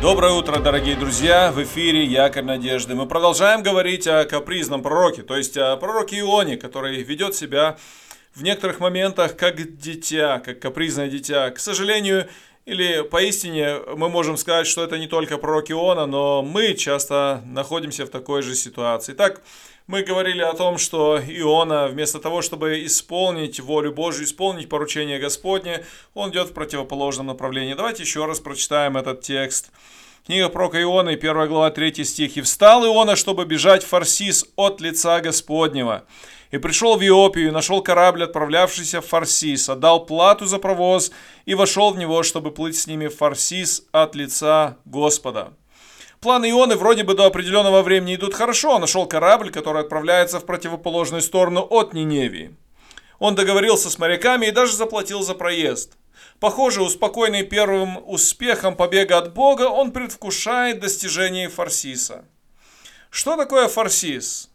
Доброе утро, дорогие друзья! В эфире Якорь Надежды. Мы продолжаем говорить о капризном пророке, то есть о пророке Ионе, который ведет себя в некоторых моментах как дитя, как капризное дитя. К сожалению, или поистине мы можем сказать, что это не только пророк Иона, но мы часто находимся в такой же ситуации. Так, мы говорили о том, что Иона, вместо того, чтобы исполнить волю Божью, исполнить поручение Господне, он идет в противоположном направлении. Давайте еще раз прочитаем этот текст. Книга пророка Ионы, 1 глава, 3 стих. «И встал Иона, чтобы бежать в Фарсис от лица Господнего. И пришел в Иопию, и нашел корабль, отправлявшийся в Фарсис, отдал плату за провоз, и вошел в него, чтобы плыть с ними в Фарсис от лица Господа». Планы Ионы вроде бы до определенного времени идут хорошо. Он нашел корабль, который отправляется в противоположную сторону от Ниневии. Он договорился с моряками и даже заплатил за проезд. Похоже, успокоенный первым успехом побега от Бога, он предвкушает достижение Фарсиса. Что такое Фарсис?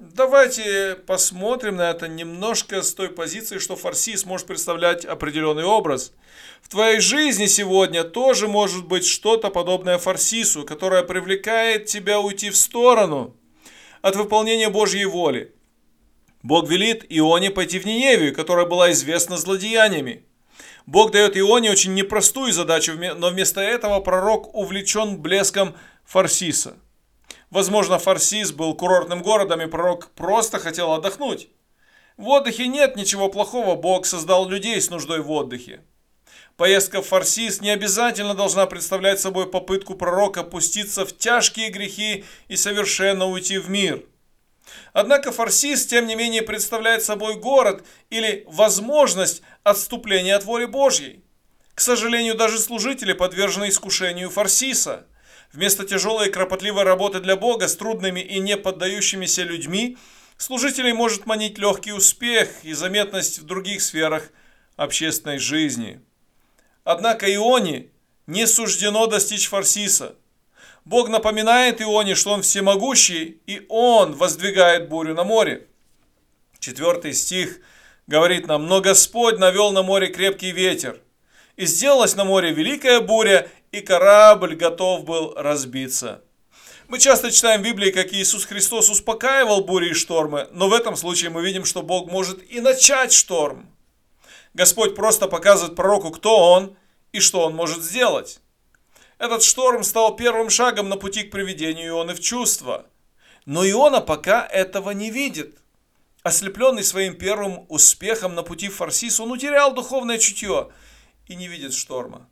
Давайте посмотрим на это немножко с той позиции, что фарсис может представлять определенный образ. В твоей жизни сегодня тоже может быть что-то подобное фарсису, которое привлекает тебя уйти в сторону от выполнения Божьей воли. Бог велит Ионе пойти в Ниневию, которая была известна злодеяниями. Бог дает Ионе очень непростую задачу, но вместо этого пророк увлечен блеском фарсиса – Возможно, Фарсис был курортным городом, и пророк просто хотел отдохнуть. В отдыхе нет ничего плохого, Бог создал людей с нуждой в отдыхе. Поездка в Фарсис не обязательно должна представлять собой попытку пророка пуститься в тяжкие грехи и совершенно уйти в мир. Однако Фарсис, тем не менее, представляет собой город или возможность отступления от воли Божьей. К сожалению, даже служители подвержены искушению Фарсиса – Вместо тяжелой и кропотливой работы для Бога с трудными и не поддающимися людьми, служителей может манить легкий успех и заметность в других сферах общественной жизни. Однако Ионе не суждено достичь Фарсиса. Бог напоминает Ионе, что он всемогущий, и он воздвигает бурю на море. Четвертый стих говорит нам, «Но Господь навел на море крепкий ветер, и сделалась на море великая буря, и корабль готов был разбиться. Мы часто читаем в Библии, как Иисус Христос успокаивал бури и штормы, но в этом случае мы видим, что Бог может и начать шторм. Господь просто показывает пророку, кто он и что он может сделать. Этот шторм стал первым шагом на пути к приведению Ионы в чувство. Но Иона пока этого не видит. Ослепленный своим первым успехом на пути в Фарсис, он утерял духовное чутье и не видит шторма.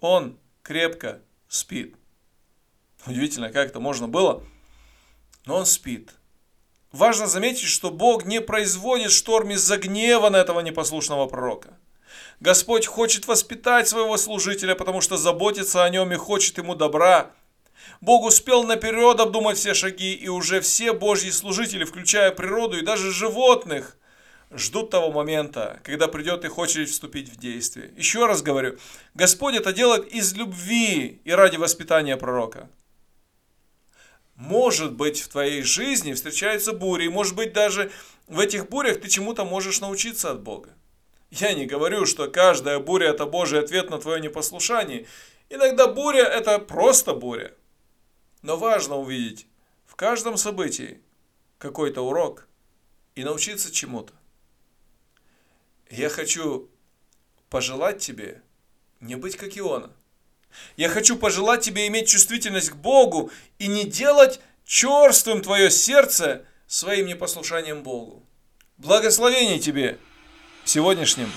Он крепко спит. Удивительно, как это можно было, но он спит. Важно заметить, что Бог не производит шторм из-за гнева на этого непослушного пророка. Господь хочет воспитать своего служителя, потому что заботится о нем и хочет ему добра. Бог успел наперед обдумать все шаги, и уже все Божьи служители, включая природу и даже животных, ждут того момента, когда придет их очередь вступить в действие. Еще раз говорю, Господь это делает из любви и ради воспитания пророка. Может быть, в твоей жизни встречаются бури, может быть, даже в этих бурях ты чему-то можешь научиться от Бога. Я не говорю, что каждая буря – это Божий ответ на твое непослушание. Иногда буря – это просто буря. Но важно увидеть в каждом событии какой-то урок и научиться чему-то. Я хочу пожелать тебе не быть как Иона. Я хочу пожелать тебе иметь чувствительность к Богу и не делать черствым твое сердце своим непослушанием Богу. Благословение тебе дне.